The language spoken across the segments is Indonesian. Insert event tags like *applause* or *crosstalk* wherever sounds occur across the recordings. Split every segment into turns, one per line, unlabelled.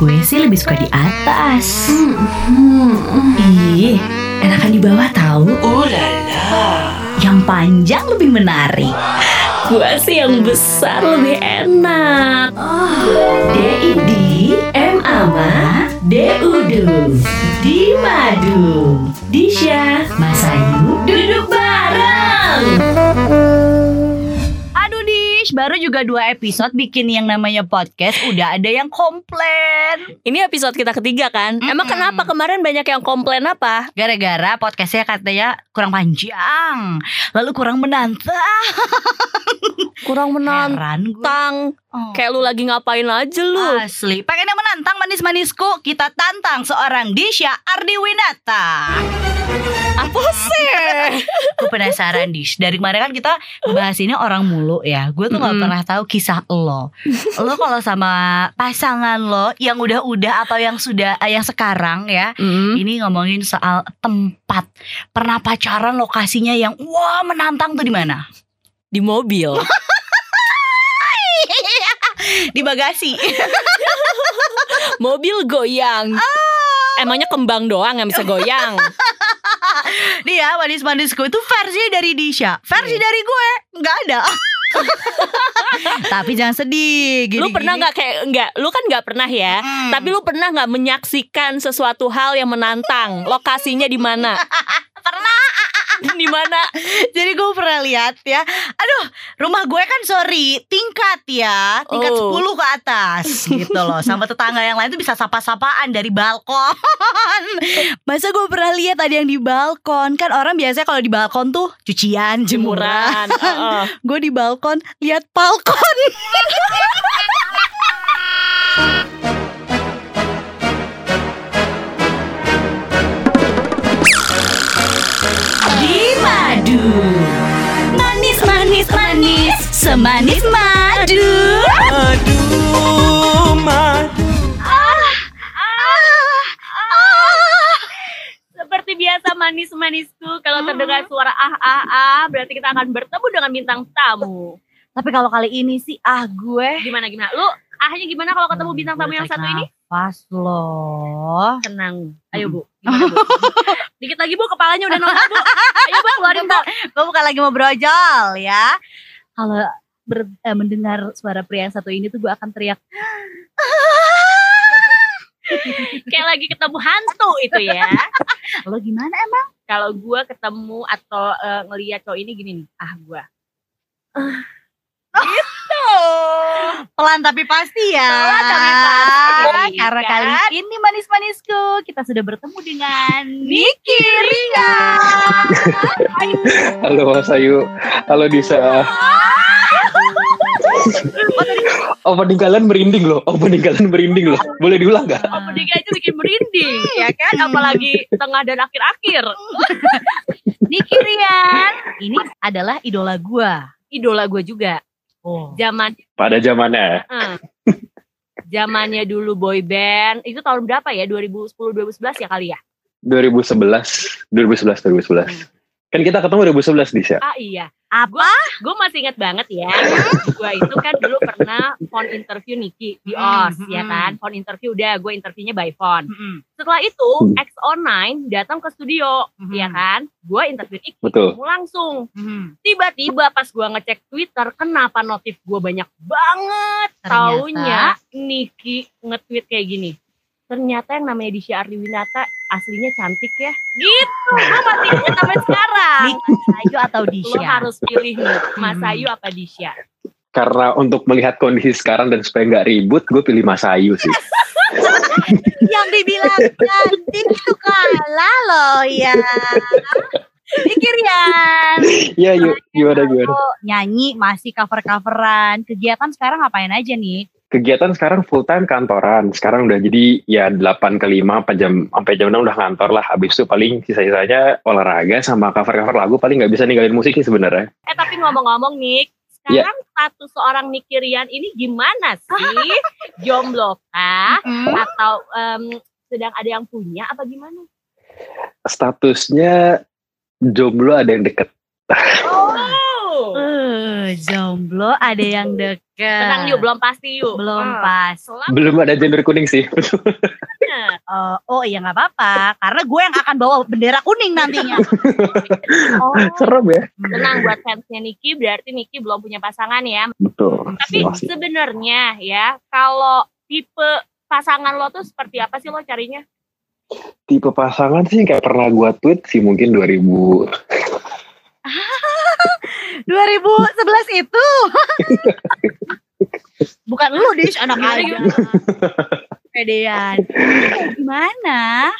Gue sih lebih suka di atas.
Hmm,
Ih, enakan di bawah tahu.
Oh la la.
Yang panjang lebih menarik.
Gue sih yang besar lebih enak.
DID M Ama DUDU Di Madu Disha Masayu Duduk bareng Baru juga dua episode bikin yang namanya podcast Udah ada yang komplain
Ini episode kita ketiga kan? Emang
Mm-mm.
kenapa kemarin banyak yang komplain apa?
Gara-gara podcastnya katanya kurang panjang Lalu kurang menantang *laughs*
Kurang menantang.
Oh.
Kayak lu lagi ngapain aja lu?
Asli, pengen yang menantang manis-manisku Kita tantang seorang Disha Ardiwinata
Apa sih?
Gue penasaran Dish Dari kemarin kan kita bahas ini orang mulu ya Gue tuh gak
Mm-mm.
pernah tahu kisah lo *laughs* Lo kalau sama pasangan lo Yang udah-udah atau yang sudah eh, Yang sekarang ya
Mm.
Ini ngomongin soal tempat Pernah pacaran lokasinya yang Wah menantang tuh di mana?
Di mobil. *laughs*
Di bagasi
mobil goyang. Emangnya kembang doang yang bisa goyang? *laughs*
Nih ya manis-manisku itu versi dari Disha Versi
Iya.
dari gue nggak ada Tapi jangan sedih gini,
lu pernah nggak kayak nggak? Lu kan nggak pernah ya.
Hmm.
Tapi lu pernah nggak menyaksikan sesuatu hal yang menantang? Lokasinya di mana? *laughs*
Pernah *laughs*
Di mana?
Jadi gue pernah lihat ya Aduh rumah gue kan sorry Tingkat ya Tingkat
Oh.
10 ke atas Gitu loh Sama tetangga yang lain tuh bisa sapa-sapaan dari balkon *laughs* Masa gue pernah lihat ada yang di balkon Kan orang biasanya kalau di balkon tuh Cucian, jemuran
Jemuran. Heeh. *laughs*
Gue di balkon lihat balkon Semanis madu
Aduh, madu.
Seperti biasa manis-manisku kalau terdengar suara ah ah ah berarti kita akan bertemu dengan bintang tamu.
Tapi kalau kali ini sih ah gue
Gimana gimana? Lu ahnya gimana kalau ketemu bintang tamu yang satu ini?
Pas loh
Tenang. Ayo Bu. Gimana, Bu? *laughs* Dikit lagi Bu kepalanya udah nongol Bu. Ayo Bu keluarin Bu.
Gue bukan lagi mau brojol ya Kalau ber- eh, mendengar suara pria yang satu ini tuh gue akan teriak *laughs*
Kayak lagi ketemu hantu itu ya. *laughs*
Lo gimana emang?
Kalau gua ketemu atau eh, ngelihat cowok ini gini nih, ah gua.
Pelan tapi pasti ya
Pelan tapi pasti,
Karena
kan?
kali ini manis-manisku Kita sudah bertemu dengan Niki Ringa
Halo Mas Ayu, halo Disa. Opening kalian merinding loh, opening kalian merinding loh. Boleh diulang gak?
Opening aja bikin merinding, ya kan? Apalagi tengah dan akhir-akhir.
Niki Rian Ini adalah idola gue
Idola gue juga.
Oh.
Zaman
Pada zamannya.
eh, zamannya dulu boy band. Itu tahun berapa ya? 2010 2011 ya kali ya?
2011, 2011, 2011. Kan kita ketemu 2011 Disa.
Ah iya.
Apa?
Gue masih inget banget ya. *laughs* gue itu kan dulu pernah phone interview Niki di
Hmm,
OS,
hmm,
ya kan? Phone interview udah, gue interviewnya by phone.
Mm-mm.
Setelah itu
Hmm.
XO9 datang ke studio,
Mhm.
ya kan? Gue interview Niki,
Betul.
ketemu langsung. Tiba-tiba pas gue ngecek Twitter, kenapa notif gue banyak banget?
Ternyata-
Taunya Niki nge-tweet kayak gini. Ternyata yang namanya Disha Ardiwinata aslinya cantik ya. Gitu. Gue masih inget sampai sekarang.
Niki Ayu atau
Lo
Disha?
harus pilih nih, Mas
Hmm.
Ayu apa Disha?
Karena untuk melihat kondisi sekarang dan supaya nggak ribut, gue pilih Mas Ayu sih. *laughs*
yang dibilang cantik itu kalah loh ya. Pikir ya.
Ya yuk, gimana gimana?
Nyanyi masih cover-coveran. Kegiatan sekarang ngapain aja nih?
Kegiatan sekarang full time kantoran. Sekarang udah jadi ya 8 ke 5 apa jam sampai jam 6 udah kantor lah. Habis itu paling sisa-sisanya olahraga sama cover-cover lagu paling nggak bisa ninggalin musiknya sebenarnya.
Eh tapi ngomong-ngomong Nick, sekarang status seorang Niki Rian ini gimana sih? *laughs* Jomblo kah? Atau em, sedang ada yang punya apa gimana?
Statusnya jomblo ada yang deket.
Oh,
Eh, jomblo ada yang deket.
Tenang yuk, belum pasti yuk.
Belum
Ah,
pas.
Selamat.
Belum ada gender kuning sih.
Oh, oh iya nggak apa-apa, karena gue yang akan bawa bendera kuning nantinya. *laughs*
Oh,
Serem ya.
tenang buat fansnya Niki, berarti Niki belum punya pasangan ya.
Betul.
Tapi sebenarnya ya, kalau tipe pasangan lo tuh seperti apa sih lo carinya?
Tipe pasangan sih kayak pernah gua tweet sih mungkin 2000
2011 itu. *laughs* Bukan lu, Dish, anak aja. Pedean. Gimana?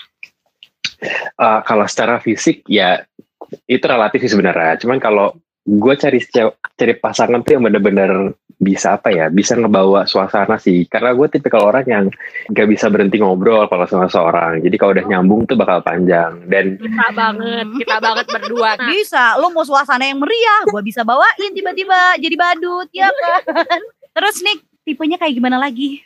Uh, kalau secara fisik ya itu relatif sih sebenarnya. Cuman kalau gue cari cari pasangan tuh yang bener-bener bisa apa ya, bisa ngebawa suasana sih. Karena gue tipikal orang yang gak bisa berhenti ngobrol kalau sama seorang. Jadi kalau udah nyambung tuh bakal panjang. Dan
Kita banget, kita banget berdua. Nah, *laughs*
Bisa, lu mau suasana yang meriah, gue bisa bawain tiba-tiba jadi badut, ya kan? *laughs* Terus nih, tipenya kayak gimana lagi?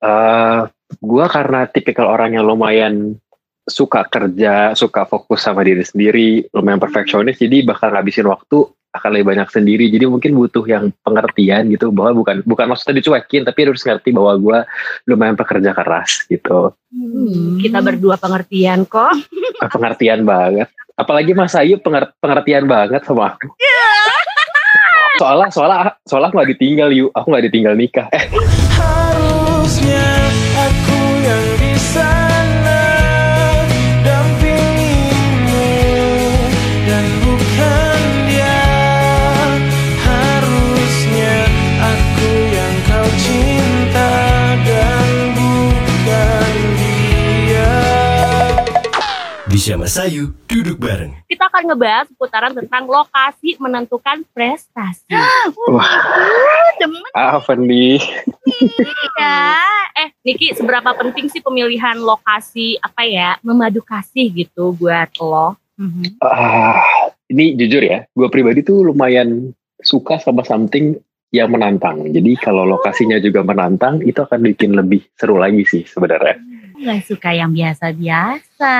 uh, gue karena tipikal orang yang lumayan suka kerja, suka fokus sama diri sendiri, lumayan perfeksionis, jadi bakal ngabisin waktu akan lebih banyak sendiri. Jadi mungkin butuh yang pengertian gitu, bahwa bukan bukan maksudnya dicuekin, tapi harus ngerti bahwa gue lumayan pekerja keras gitu.
Hmm.
kita berdua pengertian kok. *laughs*
Pengertian banget. Apalagi Mas Ayu penger- pengertian banget sama aku. *laughs* Soalnya, soalnya, soalnya aku gak ditinggal yuk, aku gak ditinggal nikah. Eh,
Harusnya aku yang di
Disha Masayu duduk bareng.
Kita akan ngebahas seputaran tentang lokasi menentukan prestasi. *gasps*
Demen
apa nih?
ya.
Eh, Niki, seberapa penting sih pemilihan lokasi apa ya, memadu kasih gitu buat lo?
Mhm.
Ah, ini jujur ya, gue pribadi tuh lumayan suka sama something yang menantang. Jadi kalau lokasinya juga menantang, itu akan bikin lebih seru lagi sih sebenarnya.
Gak suka yang biasa-biasa.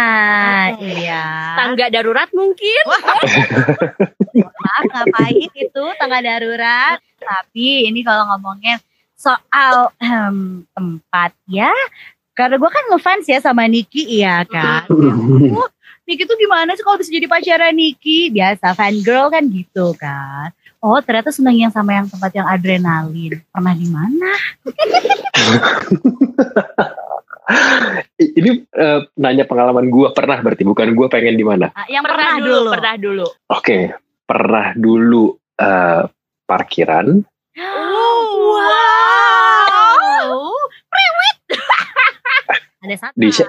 Iya.
Tangga darurat mungkin?
Maaf ngapain itu tangga darurat. Tapi ini kalau ngomongin soal em, tempat ya. Karena gue kan ngefans ya sama Niki iya kan. *laughs* Oh, Niki tuh gimana sih kalau bisa jadi pacarnya Niki? Biasa fan girl kan gitu kan. Oh ternyata senang yang sama yang tempat yang adrenalin. Pernah di mana? *laughs* *laughs*
Ini eh, nanya pengalaman gue pernah berarti, bukan gue pengen di mana.
Ah, yang pernah, dulu.
Pernah dulu.
Oke, pernah dulu eh, parkiran.
Oh, wow. Priwit. *laughs* Ada satu.
Disha,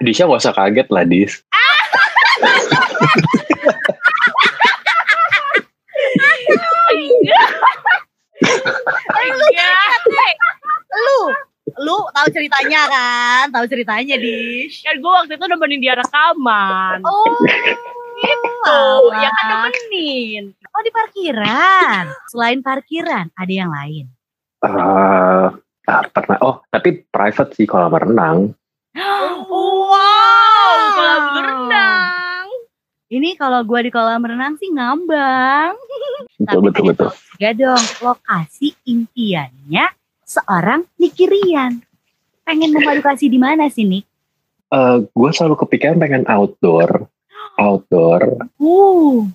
Disha gak usah kaget lah, Dis. *laughs*
Iya.
lu lu tahu ceritanya kan tahu ceritanya Dish
Kan gue waktu itu nemenin dia rekaman.
oh *laughs* alah.
ya kan nemenin.
oh di parkiran selain parkiran ada yang lain
Eh, ah, pernah. Oh, tapi private sih kolam renang.
Wow, kolam berenang.
ini kalau gua di kolam renang sih ngambang
Betul, betul,
pengen
betul.
tahu juga dong lokasi impiannya seorang Niki Rian pengen memadu kasih di mana sih Nik?
Eh, gue selalu kepikiran pengen outdoor. Outdoor.
Uh,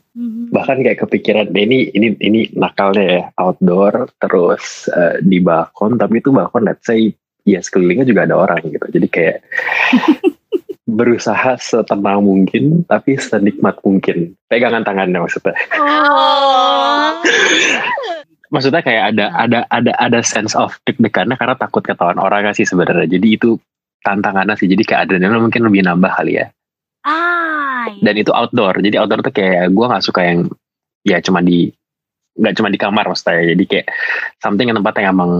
bahkan kayak kepikiran "Deh, ini ini ini nakalnya ya outdoor terus eh, di balkon tapi itu balkon let's say ya sekelilingnya juga ada orang gitu jadi kayak *laughs* berusaha setenang mungkin tapi senikmat mungkin pegangan tangannya maksudnya
Oh.
Maksudnya kayak ada ada ada ada sense of deg-degannya karena takut ketahuan orang sih sebenarnya. Jadi itu tantangannya sih. Jadi kayak adrenalin mungkin lebih nambah kali ya.
Ah, iya.
dan itu outdoor. Jadi outdoor tuh kayak gue nggak suka yang ya cuma di nggak cuma di kamar maksudnya. Jadi kayak something yang tempat yang emang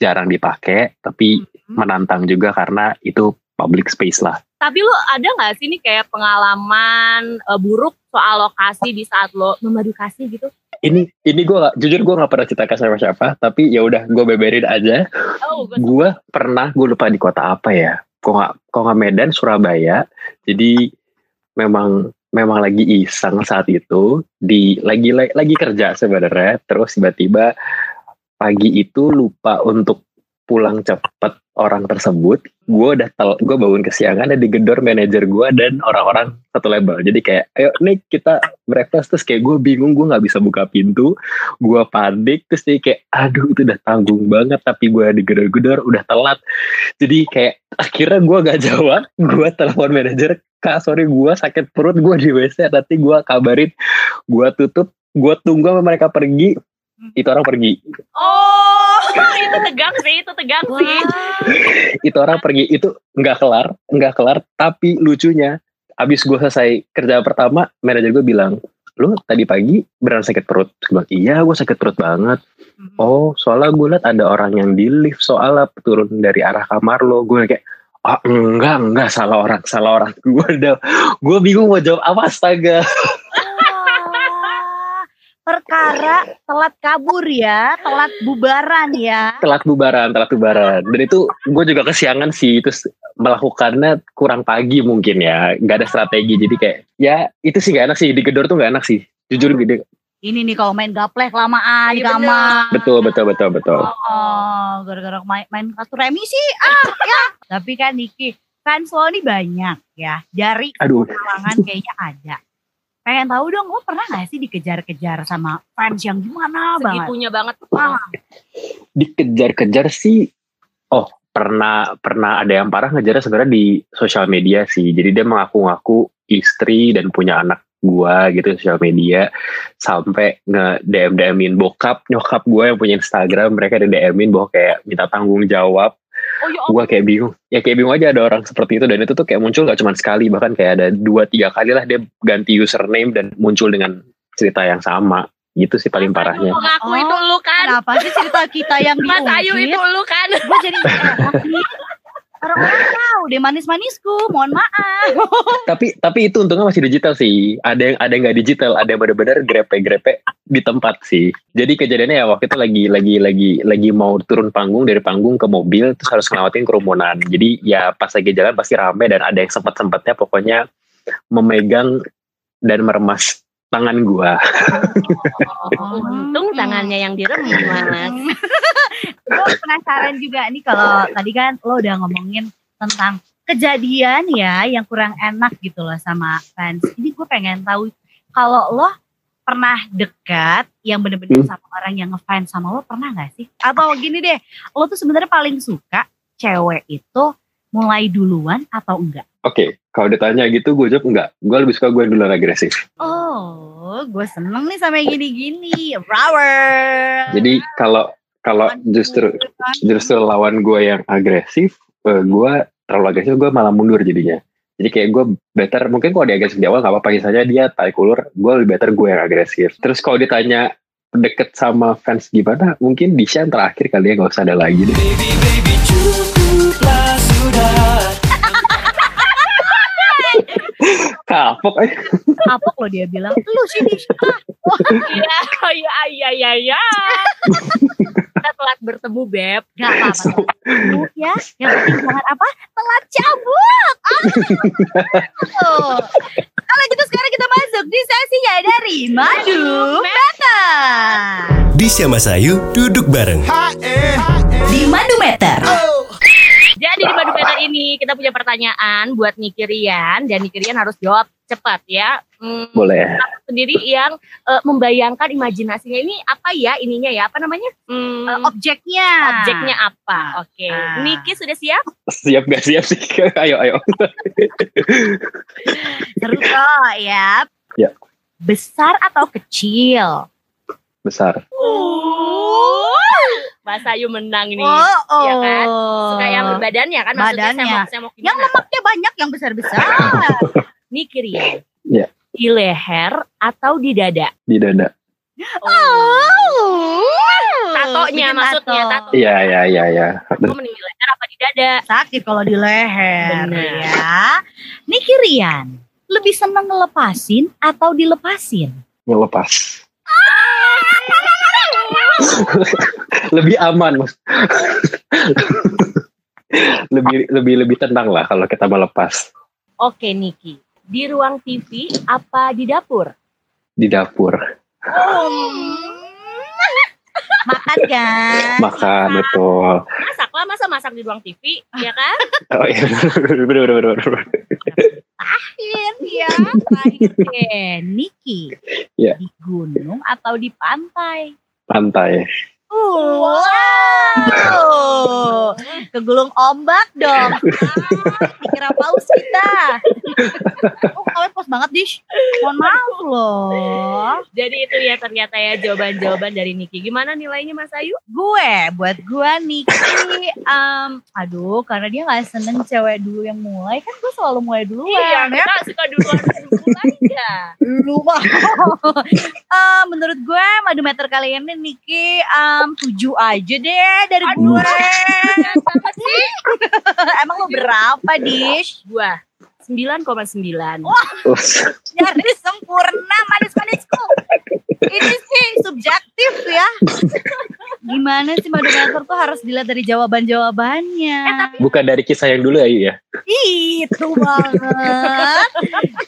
jarang dipakai tapi menantang juga karena itu public space lah.
Tapi lo ada nggak sih nih kayak pengalaman eh, buruk soal lokasi di saat lo memadu kasih gitu?
Ini ini gue jujur gue nggak pernah cerita ke siapa siapa tapi ya udah gue beberin aja.
Oh, gue
gue pernah gue lupa di kota apa ya. Kok nggak kok nggak Medan Surabaya. Jadi memang memang lagi iseng saat itu. Di lagi lagi, lagi kerja sebenarnya. Terus tiba-tiba pagi itu lupa untuk pulang cepet orang tersebut gue udah tel gue bangun kesiangan dan digedor manajer gue dan orang-orang satu label. Jadi kayak ayo nih kita breakfast. Terus kayak gue bingung gue nggak bisa buka pintu gue panik. Terus dia kayak aduh itu udah tanggung banget tapi gue digedor-gedor udah telat. Jadi kayak akhirnya gue gak *laughs* jawab gue telepon manajer kak sorry gue sakit perut gue di wc nanti gue kabarin. Gue tutup gue tunggu sama mereka pergi itu orang pergi.
Oh, itu tegang sih, itu tegang sih.
itu orang pergi itu nggak kelar nggak kelar tapi lucunya abis gue selesai kerja pertama manajer gue bilang lu tadi pagi beneran sakit perut? Gue bilang, iya gue sakit perut banget. Oh soalnya gue liat ada orang yang di lift soalnya turun dari arah kamar lo. Gue kayak ah enggak enggak salah orang salah orang. *laughs* Gue udah gue bingung mau jawab apa astaga *laughs*
perkara telat kabur ya, telat bubaran ya.
telat bubaran telat bubaran dan itu gue juga kesiangan sih terus melakukannya kurang pagi mungkin ya nggak ada strategi jadi kayak ya itu sih gak enak sih digedor tuh gak enak sih jujur gitu
Ini nih kalau main gaplek lamaan di
Iya,
kamar.
betul betul betul betul
Oh, gara-gara main, main kartu remi sih, ah ya. Tapi kan Niki, fans lo nih banyak ya. Dari
aduh
kalangan kayaknya ada. Pengen tahu dong, lo pernah gak sih dikejar-kejar sama fans yang gimana banget?
Segitunya banget.
Wah,
dikejar-kejar sih oh pernah pernah ada yang parah ngejarnya sebenarnya di sosial media sih jadi dia mengaku-ngaku istri dan punya anak gua gitu di sosial media sampai nge DM DMin bokap nyokap gua yang punya Instagram mereka ada DMin bahwa kayak minta tanggung jawab
Oh ya
gua kayak bingung ya kayak bingung aja ada orang seperti itu dan itu tuh kayak muncul gak cuma sekali bahkan kayak ada dua tiga kali lah dia ganti username dan muncul dengan cerita yang sama gitu sih paling parahnya
Ngaku
Oh,
itu lu kan.
kenapa sih cerita kita yang *laughs*
Mas Ayu itu lu kan.
Gue jadi. Orang-orang *laughs* tahu deh manis-manisku, mohon maaf.
tapi tapi itu untungnya masih digital sih ada yang ada yang nggak digital ada yang benar-benar grepe-grepe di tempat sih jadi kejadiannya ya waktu itu lagi lagi lagi lagi mau turun panggung dari panggung ke mobil terus harus ngelewatin kerumunan jadi ya pas lagi jalan pasti rame dan ada yang sempat-sempatnya pokoknya memegang dan meremas tangan gua
Untung tangannya yang diremas. *laughs*
gue penasaran juga nih kalau tadi kan lo udah ngomongin tentang kejadian ya yang kurang enak gitu loh sama fans. Ini gue pengen tahu kalau lo pernah dekat yang bener-bener
Hmm.
sama orang yang ngefans sama lo pernah gak sih? Atau gini deh, lo tuh sebenarnya paling suka cewek itu mulai duluan atau enggak?
oke kalau ditanya gitu gue jawab enggak gue lebih suka gue duluan agresif
Oh, gue seneng nih sama yang gini-gini. Flower.
jadi kalau kalau justru justru lawan gue yang agresif eh, gue terlalu agresif gue malah mundur jadinya jadi kayak gue better mungkin kalau dia agresif di awal nggak apa-apa misalnya dia tarik ulur gue lebih better gue yang agresif terus kalau ditanya deket sama fans gimana mungkin Disha yang terakhir kali ya nggak usah ada lagi deh
Baby baby cukuplah sudah
kapok eh.
Kapok lo dia bilang, lu sih *laughs* Disha.
Iya, iya, iya, iya, iya. *laughs* Kita telat bertemu, Beb.
Gak apa-apa. Ya, yang penting jangan apa? Telat cabut. Ah. Kalau gitu sekarang kita masuk di sesinya dari Madu Meta.
Di Siama Sayu duduk bareng.
Di Madu Meter.
Jadi di Madu Better ini kita punya pertanyaan buat Niki Rian dan Niki Rian harus jawab cepat ya. Hmm,
boleh
sendiri yang eh, membayangkan imajinasinya ini apa ya ininya ya apa namanya? Hmm,
Eh, objeknya.
objeknya apa? Oke.
Ah.
Niki sudah siap?
siap gak siap sih *laughs* ayo ayo
Seru kok ya.
Ya.
Besar atau kecil?
besar
Mas Ayu menang nih.
Oh, oh.
Iya kan? Suka yang badannya kan maksudnya
Badannya.
semok-semok
Yang
gimana?
lemaknya banyak, yang besar-besar. *laughs*
Niki Rian.
Iya.
Di leher atau di dada?
di dada
Oh.
Tatonya
Bikin
maksudnya,
tato.
iya iya iya iya
Gue mending di leher apa di dada?
Sakit kalau di leher
Bener.
ya. Niki Rian, lebih seneng ngelepasin atau dilepasin?
ngelepas *laughs* lebih aman mas *laughs* lebih lebih lebih tenang lah kalau kita melepas
Oke Niki. Di ruang TV apa di dapur?
Di dapur. *laughs*
Makan kan?
Makan, betul.
Masak lah, masa masak di ruang TV, ya kan? *laughs*
Oh iya, bener, bener, bener, bener.
Ya. Niki.
Iya.
Di gunung atau di pantai?
Pantai.
Wow. Kegulung ombak dong. Ah, Dikira paus kita. Oh, kalian pos banget, Dish. Mohon maaf loh.
Jadi itu ya ternyata ya jawaban-jawaban dari Niki. Gimana nilainya Mas Ayu?
Gue, buat gue Niki, em, aduh, karena dia gak seneng cewek dulu yang mulai, kan gue selalu mulai duluan.
Iya,
ya.
kita suka duluan mulai ya.
Lu mah. *laughs* Eh, menurut gue madu meter kali ini Niki em, tujuh aja deh dari
Aduh.
gue. Emang lu berapa, Dish?
Gua 9,9.
Us.
Nyaris sempurna manis-manisku. Ini sih subjektif ya. *laughs* Gimana sih madu meter tuh harus dilihat dari jawaban-jawabannya.
Bukan dari kisah yang dulu ya, Ayu ya?
Itu banget.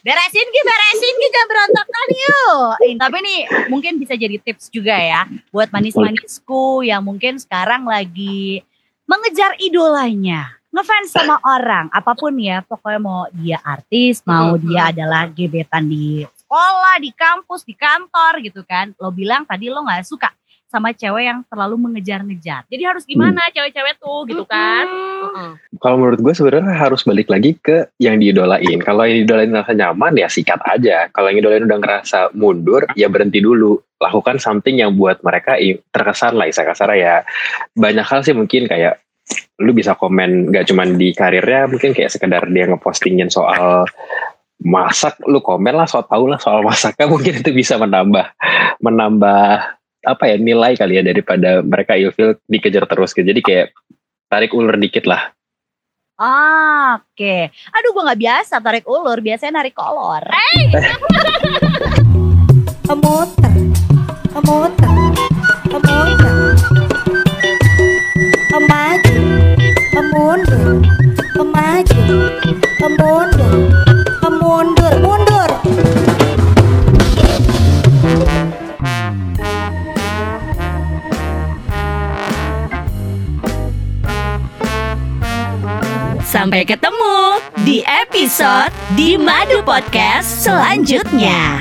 beresin Ki, beresin Ki, jangan berantakan yuk. Eh, tapi nih mungkin bisa jadi tips juga ya. Buat manis-manisku yang mungkin sekarang lagi mengejar idolanya. Ngefans sama orang, apa pun ya. Pokoknya mau dia artis, mau
Mhm.
dia adalah gebetan di sekolah, di kampus, di kantor gitu kan. Lo bilang tadi lo gak suka sama cewek yang terlalu mengejar-ngejar.
Jadi harus gimana cewek-cewek tuh gitu kan? Heeh.
Kalau menurut gue sebenarnya harus balik lagi ke yang diidolain. Kalau yang diidolain ngerasa nyaman ya sikat aja. Kalau yang diidolain udah ngerasa mundur ya berhenti dulu. Lakukan something yang buat mereka terkesan lah isa kasar ya. Banyak hal sih mungkin kayak lu bisa komen gak cuman di karirnya mungkin kayak sekedar dia ngepostingin soal masak lu komen lah soal tau lah soal *laughs* masaknya mungkin itu bisa menambah menambah apa ya nilai kali ya daripada mereka ilfil dikejar terus gitu. jadi kayak tarik ulur dikit lah
Ah, Oke, aduh gue nggak biasa tarik ulur, biasanya narik kolor. *laughs*
Pemuter, pemuter, pemuter.
Episode di Madu Podcast selanjutnya.